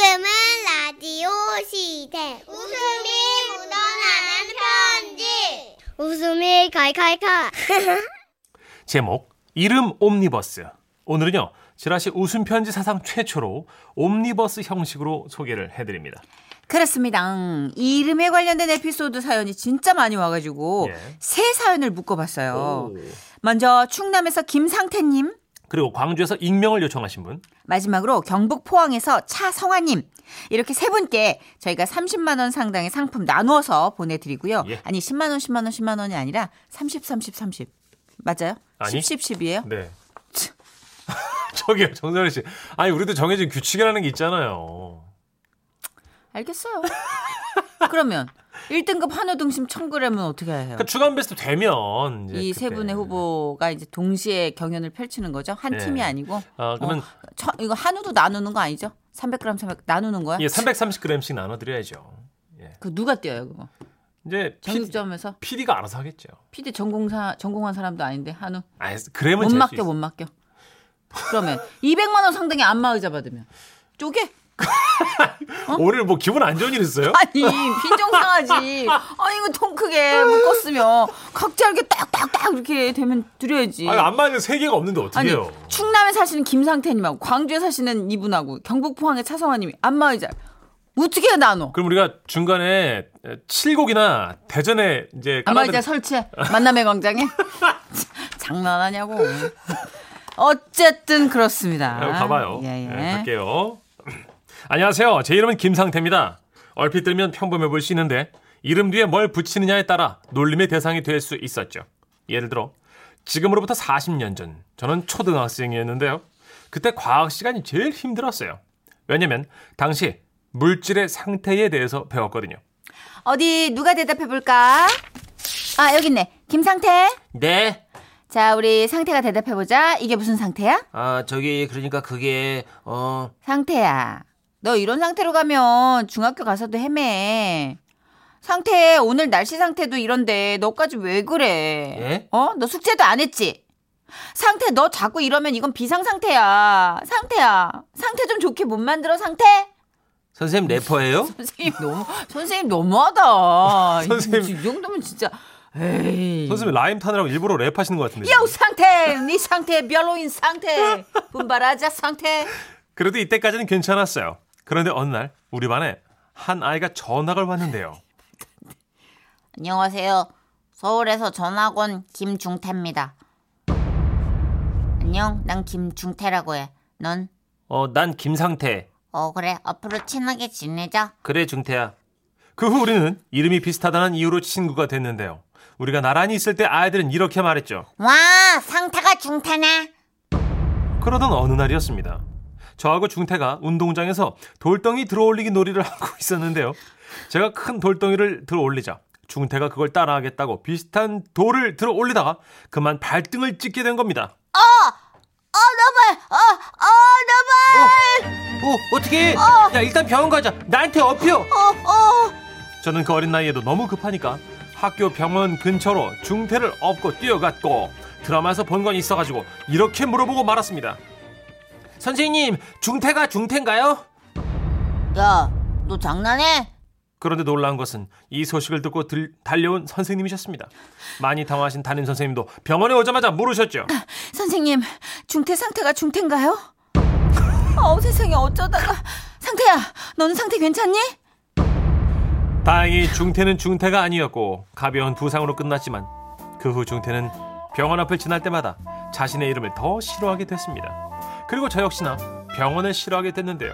지금은 라디오 시대. 웃음이 묻어나는 편지. 웃음이 칼칼칼. 제목 이름 옴니버스. 오늘은요 지라시 웃음 편지 사상 최초로 옴니버스 형식으로 소개를 해드립니다. 그렇습니다. 음, 이 이름에 관련된 에피소드 사연이 진짜 많이 와가지고 예. 세 사연을 묶어봤어요. 오. 먼저 충남에서 김상태님, 그리고 광주에서 익명을 요청하신 분. 마지막으로 경북 포항에서 차성화님 이렇게 세 분께 저희가 30만 원 상당의 상품 나누어서 보내드리고요. 예. 아니 10만 원, 10만 원, 10만 원이 아니라 30, 30, 30 맞아요? 아니. 10, 10, 10이에요? 네. 저기요 정선혜 씨. 아니 우리도 정해진 규칙이라는 게 있잖아요. 알겠어요. 그러면 1등급 한우 등심 1000g은 어떻게 해요? 그러니까 주간 베스트 되면 이 세. 분의 후보가 이제 동시에 경연을 펼치는 거죠. 한 네. 팀이 아니고. 아, 그러면 어, 저, 이거 한우도 나누는 거 아니죠? 300g, 300 나누는 거야? 예, 330g씩 나눠 드려야죠. 예. 그 누가 뛰어요, 그거? 이제 정육점에서 PD가 알아서 하겠죠. PD 전공사 전공한 사람도 아닌데 한우 아, 그램은 못 맡겨. 못 맡겨. 그러면 200만 원 상당의 안마 의자 받으면 쪼개? 오늘 뭐 기분 안 좋은 일 있어요? 아니 빈정 상하지. 아 이거 통 크게 묶었으면 각자 이렇게 딱딱딱 이렇게 되면 드려야지. 아니, 안 맞는 세 개가 없는데 어떻게 아니 해요? 충남에 사시는 김상태님하고 광주에 사시는 이분하고 경북 포항의 차성화님이 안마 의자 어떻게 나눠? 그럼 우리가 중간에 칠곡이나 대전에 이제 안마의자 깔아드릴- 설치해 만남의 광장에 장난하냐고. 어쨌든 그렇습니다. 아, 가봐요. 예, 예. 네, 갈게요. 안녕하세요. 제 이름은 김상태입니다. 얼핏 들면 평범해 보일 수 있는데 이름 뒤에 뭘 붙이느냐에 따라 놀림의 대상이 될 수 있었죠. 예를 들어 지금으로부터 40년 전 저는 초등학생이었는데요. 그때 과학 시간이 제일 힘들었어요. 왜냐면 당시 물질의 상태에 대해서 배웠거든요. 어디 누가 대답해 볼까? 아 여기 있네. 김상태. 네. 자 우리 상태가 대답해 보자. 이게 무슨 상태야? 아, 저기 그러니까 그게 어 상태야. 너 이런 상태로 가면 중학교 가서도 헤매. 상태 오늘 날씨 상태도 이런데 너까지 왜 그래? 예? 어? 너 숙제도 안 했지? 상태 너 자꾸 이러면 이건 비상 상태야. 상태야. 상태 좀 좋게 못 만들어 상태? 선생님 래퍼예요? 선생님 너무 선생님 너무하다. 선생님. 이 정도면 진짜 에이. 선생님 라임 타느라고 일부러 랩하시는 것 같은데. 요 상태, 네 상태 별로인 상태, 분발하자 상태. 그래도 이때까지는 괜찮았어요. 그런데 어느 날 우리 반에 한 아이가 전학을 왔는데요. 안녕하세요. 서울에서 전학 온 김중태입니다. 안녕, 난 김중태라고 해. 넌? 어, 난 김상태. 어, 그래. 앞으로 친하게 지내자. 그래, 중태야. 그 후 우리는 이름이 비슷하다는 이유로 친구가 됐는데요. 우리가 나란히 있을 때 아이들은 이렇게 말했죠. 와, 상태가 중태네. 그러던 어느 날이었습니다. 저하고 중태가 운동장에서 돌덩이 들어올리기 놀이를 하고 있었는데요. 제가 큰 돌덩이를 들어올리자 중태가 그걸 따라하겠다고 비슷한 돌을 들어올리다가 그만 발등을 찍게 된 겁니다. 어, 너발! 어, 어, 너발! 어, 어떻게? 야, 일단 병원 가자. 나한테 업혀. 어, 어. 저는 그 어린 나이에도 너무 급하니까 학교 병원 근처로 중태를 업고 뛰어갔고 드라마에서 본 건 있어가지고 이렇게 물어보고 말았습니다. 선생님, 중태가 중태인가요? 야, 너 장난해? 그런데 놀라운 것은 이 소식을 듣고 들- 달려온 선생님이셨습니다. 많이 당황하신 담임 선생님도 병원에 오자마자 물으셨죠. 선생님, 중태 상태가 중태인가요? 어우, 세상에 어쩌다가. 상태야, 너는 상태 괜찮니? 다행히 중태는 중태가 아니었고 가벼운 부상으로 끝났지만 그 후 중태는 병원 앞을 지날 때마다 자신의 이름을 더 싫어하게 됐습니다. 그리고 저 역시나 병원을 싫어하게 됐는데요.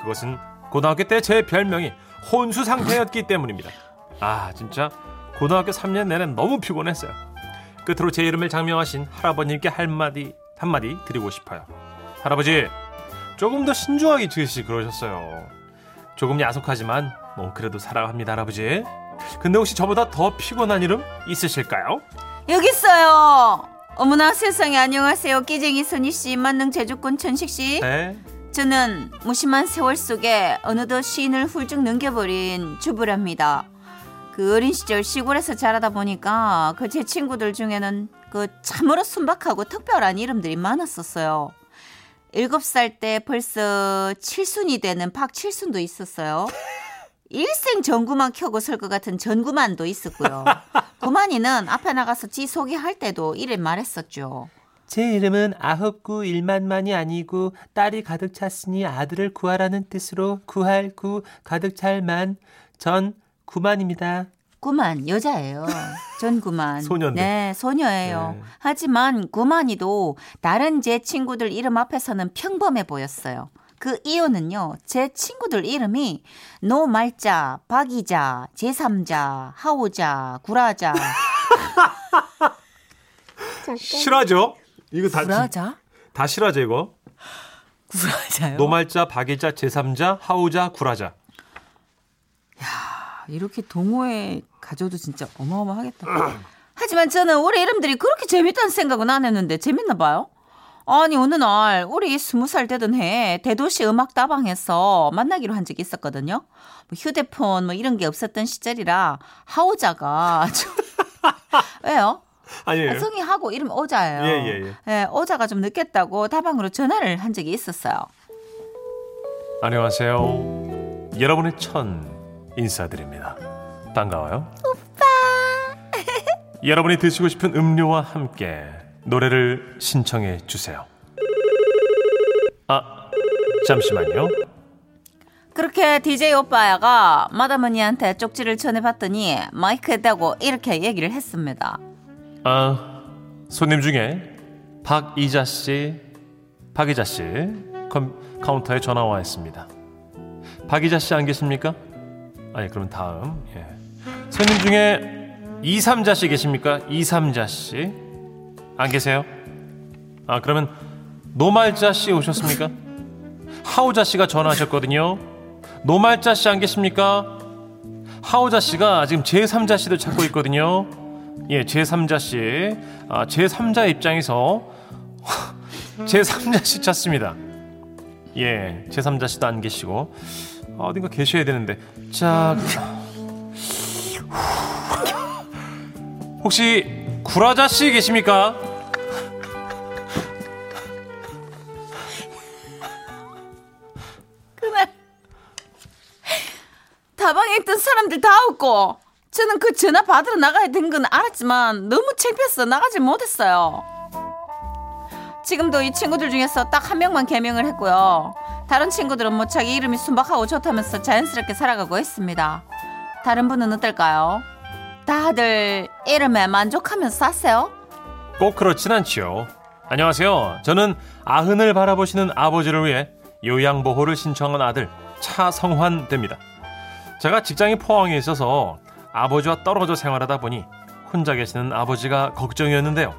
그것은 고등학교 때 제 별명이 혼수 상태였기 때문입니다. 아 진짜 고등학교 3년 내내 너무 피곤했어요. 끝으로 제 이름을 장명하신 할아버님께 한마디 한마디 드리고 싶어요. 할아버지 조금 더 신중하게 지으시 그러셨어요. 조금 야속하지만 뭐 그래도 사랑합니다 할아버지. 근데 혹시 저보다 더 피곤한 이름 있으실까요? 여기 있어요. 어머나 세상에 안녕하세요. 끼쟁이 선희 씨, 만능 제주꾼 천식 씨. 네. 저는 무심한 세월 속에 어느덧 시인을 훌쩍 넘겨버린 주부랍니다. 그 어린 시절 시골에서 자라다 보니까 그 제 친구들 중에는 그 참으로 순박하고 특별한 이름들이 많았었어요. 7살 때 벌써 칠순이 되는 박칠순도 있었어요. 일생 전구만 켜고 설 것 같은 전구만도 있었고요. 구만이는 앞에 나가서 지 소개할 때도 이래 말했었죠. 제 이름은 아홉구 일만만이 아니고 딸이 가득 찼으니 아들을 구하라는 뜻으로 구할 구 가득 찰만 전 구만입니다. 구만 여자예요. 전 구만. 소녀인데. 네, 소녀예요. 네. 하지만 구만이도 다른 제 친구들 이름 앞에서는 평범해 보였어요. 그 이유는요. 제 친구들 이름이 노말자, 박이자, 제3자, 하오자, 구라자, 실화죠? 이거 다, 구라자? 다 실화죠 이거? 구라자요? 노말자, 박이자, 제3자, 하우자, 구라자. 이렇게 동호회 가져도 진짜 어마어마하겠다. 하지만 저는 우리 이름들이 그렇게 재밌다는 생각은 안 했는데 재밌나 봐요. 아니 어느 날 우리 스무 살 되던 해에 대도시 음악 다방에서 만나기로 한 적이 있었거든요. 뭐 휴대폰 뭐 이런 게 없었던 시절이라 하오자가 좀 왜요? 아니에요. 성이 하고 이름 오자예요. 예, 예, 예, 오자가 좀 늦겠다고 다방으로 전화를 한 적이 있었어요. 안녕하세요. 여러분의 천 인사드립니다. 반가워요. 오빠. 여러분이 드시고 싶은 음료와 함께 노래를 신청해 주세요. 아, 잠시만요. 그렇게 DJ 오빠야가 마다머니한테 쪽지를 전해봤더니 마이크에 대고 이렇게 얘기를 했습니다. 아, 손님 중에 박이자 씨, 박이자 씨 컴, 카운터에 전화 와 있습니다. 박이자 씨 안 계십니까? 아니 그럼 다음 예. 손님 중에 이삼자 씨 계십니까? 이삼자 씨 안 계세요? 아 그러면 노말자 씨 오셨습니까? 하우자 씨가 전화하셨거든요. 노말자 씨 안 계십니까? 하우자 씨가 지금 제3자 씨도 찾고 있거든요. 예, 제3자 씨. 아, 제3자 입장에서 제3자 씨 찾습니다. 예, 제3자 씨도 안 계시고 아, 어딘가 계셔야 되는데. 자, 혹시 구라자 씨 계십니까? 다방에 있던 사람들 다 웃고 저는 그 전화 받으러 나가야 된 건 알았지만 너무 창피해서 나가질 못했어요. 지금도 이 친구들 중에서 딱 한 명만 개명을 했고요. 다른 친구들은 뭐 자기 이름이 순박하고 좋다면서 자연스럽게 살아가고 있습니다. 다른 분은 어떨까요? 다들 이름에 만족하면서 사세요? 꼭 그렇진 않지요. 안녕하세요. 저는 아흔을 바라보시는 아버지를 위해 요양보호를 신청한 아들 차성환 됩니다. 제가 직장이 포항에 있어서 아버지와 떨어져 생활하다 보니 혼자 계시는 아버지가 걱정이었는데요.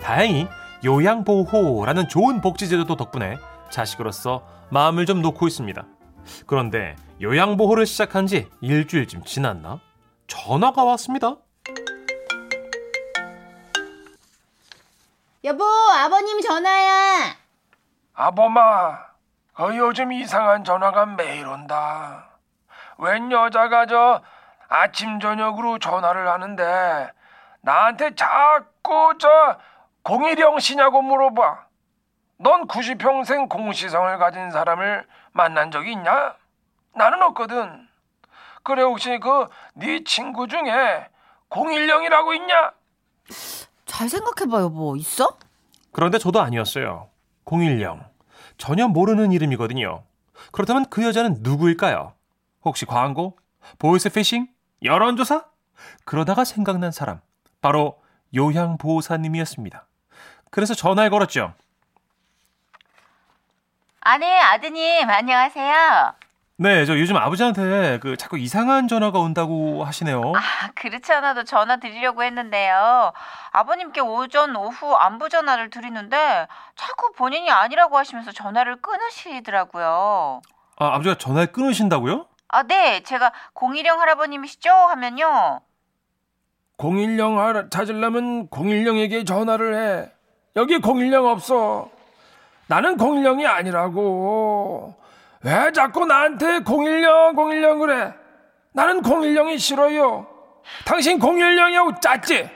다행히 요양보호라는 좋은 복지제도 덕분에 자식으로서 마음을 좀 놓고 있습니다. 그런데 요양보호를 시작한 지 일주일쯤 지났나? 전화가 왔습니다. 여보, 아버님 전화야. 아범아, 그 요즘 이상한 전화가 매일 온다. 웬 여자가 저 아침 저녁으로 전화를 하는데 나한테 자꾸 저 공일영 씨냐고 물어봐. 넌 90평생 공씨 성을 가진 사람을 만난 적이 있냐? 나는 없거든. 그래 혹시 그 네 친구 중에 공일영이라고 있냐? 잘 생각해봐, 여보. 있어? 그런데 저도 아니었어요. 010. 전혀 모르는 이름이거든요. 그렇다면 그 여자는 누구일까요? 혹시 광고? 보이스 피싱? 여론조사? 그러다가 생각난 사람. 바로 요양보호사님이었습니다. 그래서 전화를 걸었죠. 아니, 아드님, 안녕하세요. 네, 저 요즘 아버지한테 그 자꾸 이상한 전화가 온다고 하시네요. 아, 그렇지 않아도 전화 드리려고 했는데요. 아버님께 오전, 오후 안부 전화를 드리는데 자꾸 본인이 아니라고 하시면서 전화를 끊으시더라고요. 아, 아버지가 전화를 끊으신다고요? 아, 네. 제가 공일영 할아버님이시죠? 하면요. 010 알아- 찾으려면 010에게 전화를 해. 여기 010 없어. 나는 010이 아니라고. 왜 자꾸 나한테 010, 010 그래? 나는 010이 싫어요. 당신 010이하고 짰지?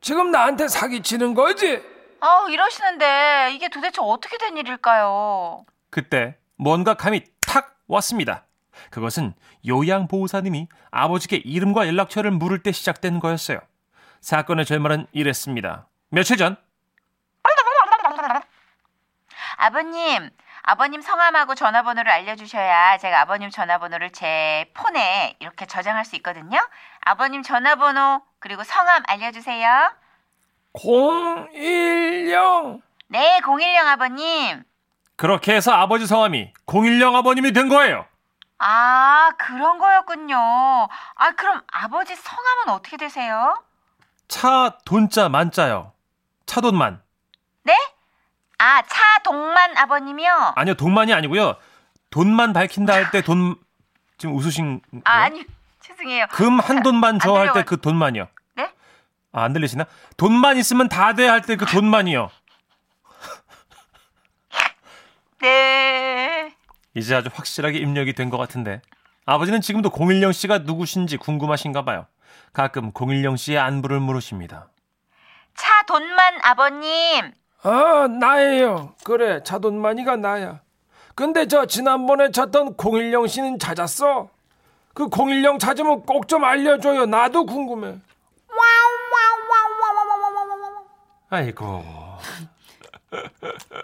지금 나한테 사기치는 거지? 아 이러시는데 이게 도대체 어떻게 된 일일까요? 그때 뭔가 감이 탁 왔습니다. 그것은 요양보호사님이 아버지께 이름과 연락처를 물을 때 시작된 거였어요. 사건의 결말은 이랬습니다. 며칠 전 아버님, 아버님 성함하고 전화번호를 알려주셔야 제가 아버님 전화번호를 제 폰에 이렇게 저장할 수 있거든요. 아버님 전화번호 그리고 성함 알려주세요. 010 네, 010 아버님. 그렇게 해서 아버지 성함이 010 아버님이 된 거예요. 아, 그런 거였군요. 아, 그럼 아버지 성함은 어떻게 되세요? 차 돈자 만자요. 차돈만. 네? 아, 차동만 아버님이요? 아니요 돈만이 아니고요. 돈만 밝힌다 할 때 돈 지금 웃으신 아, 거예요? 아니, 죄송해요. 금 한 돈만 저 할 때. 그 돈만이요. 네? 아, 안 들리시나? 돈만 있으면 다 돼 할 때 그 돈만이요. 네. 이제 아주 확실하게 입력이 된 것 같은데 아버지는 지금도 010 씨가 누구신지 궁금하신가 봐요. 가끔 010 씨의 안부를 물으십니다. 차돈만 아버님. 아 나예요 그래 차돈만이가 나야 근데 저 지난번에 찾던 010 씨는 찾았어? 그 010 찾으면 꼭 좀 알려줘요 나도 궁금해 아이고.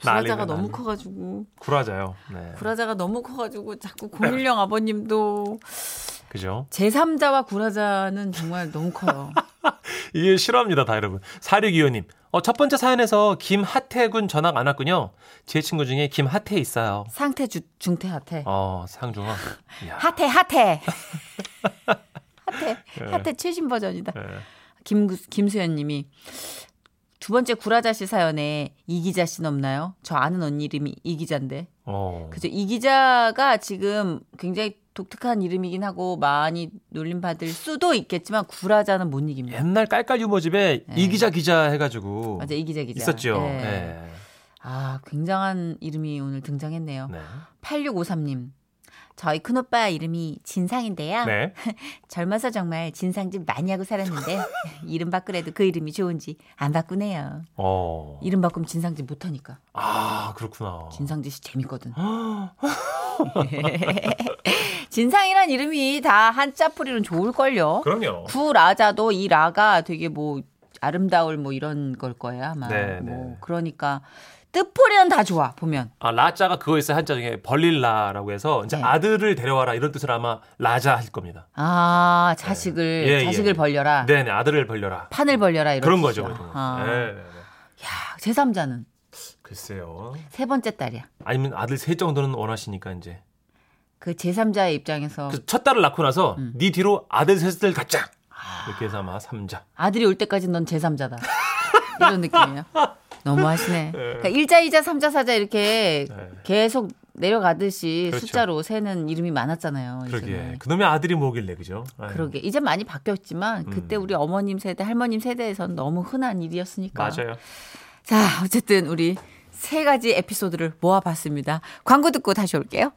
구라자가 너무. 커가지고. 구라자요. 네. 구라자가 너무 커가지고 자꾸 010 아버님도 그죠? 제3자와 구라자는 정말 너무 커요. 이게 싫어합니다, 다 여러분. 4625님. 어, 첫 번째 사연에서 김하태 군 전화가 안 왔군요. 제 친구 중에 김하태 있어요. 상태 주, 중태 하태. 어. 이야. 하태 하태. 하태 하태 최신 버전이다. 네. 김 김수현 님이 두 번째 구라자 씨 사연에 이 기자 씨 없나요? 저 아는 언니 이름이 이 기자인데. 어. 그죠? 이 기자가 지금 굉장히 독특한 이름이긴 하고 많이 놀림 받을 수도 있겠지만 구라자는 못 이깁니다. 옛날 깔깔 유머집에 네. 이기자 기자 해가지고 맞아 이 기자 기자. 있었죠. 네. 네. 아 굉장한 이름이 오늘 등장했네요. 네. 8653님. 저희 큰오빠 이름이 진상인데요. 네. 젊어서 정말 진상짓 많이 하고 살았는데 이름 바꾸래도 그 이름이 좋은지 안 바꾸네요. 어. 이름 바꾸면 진상짓 못하니까. 아, 그렇구나. 진상짓이 재밌거든. 진상이란 이름이 다 한자풀이는 좋을걸요. 그럼요. 구라자도 이 라가 되게 뭐 아름다울 뭐 이런 걸 거예요 아마. 네, 뭐 네. 그러니까 뜻풀이는 다 좋아 보면. 아, 라자가 그거 있어요. 한자 중에 벌릴라라고 해서 이제 네. 아들을 데려와라 이런 뜻으로 아마 라자 할 겁니다. 아 자식을 예, 예, 자식을 예. 벌려라. 네네, 아들을 벌려라. 판을 벌려라 이런 그런 뜻이죠. 거죠. 아. 네, 네, 네. 야, 제3자는 글쎄요. 세 번째 딸이야. 아니면 아들 셋 정도는 원하시니까 이제 그 제3자의 입장에서 그래서 첫 딸을 낳고 나서 음. 네 뒤로 아들 셋을 갖자. 이렇게 아마 삼자. 아들이 올 때까지 넌 제3자다. 이런 느낌이에요. 너무 하시네. 그러니까 1자, 2자, 3자, 4자 이렇게 네. 계속 내려가듯이 그렇죠. 숫자로 세는 이름이 많았잖아요. 그러게. 그놈의 아들이 뭐길래 그죠? 아유, 그러게. 이제 많이 바뀌었지만 그때 음. 우리 어머님 세대, 할머님 세대에선 너무 흔한 일이었으니까. 맞아요. 자, 어쨌든 우리 세 가지 에피소드를 모아봤습니다. 광고 듣고 다시 올게요.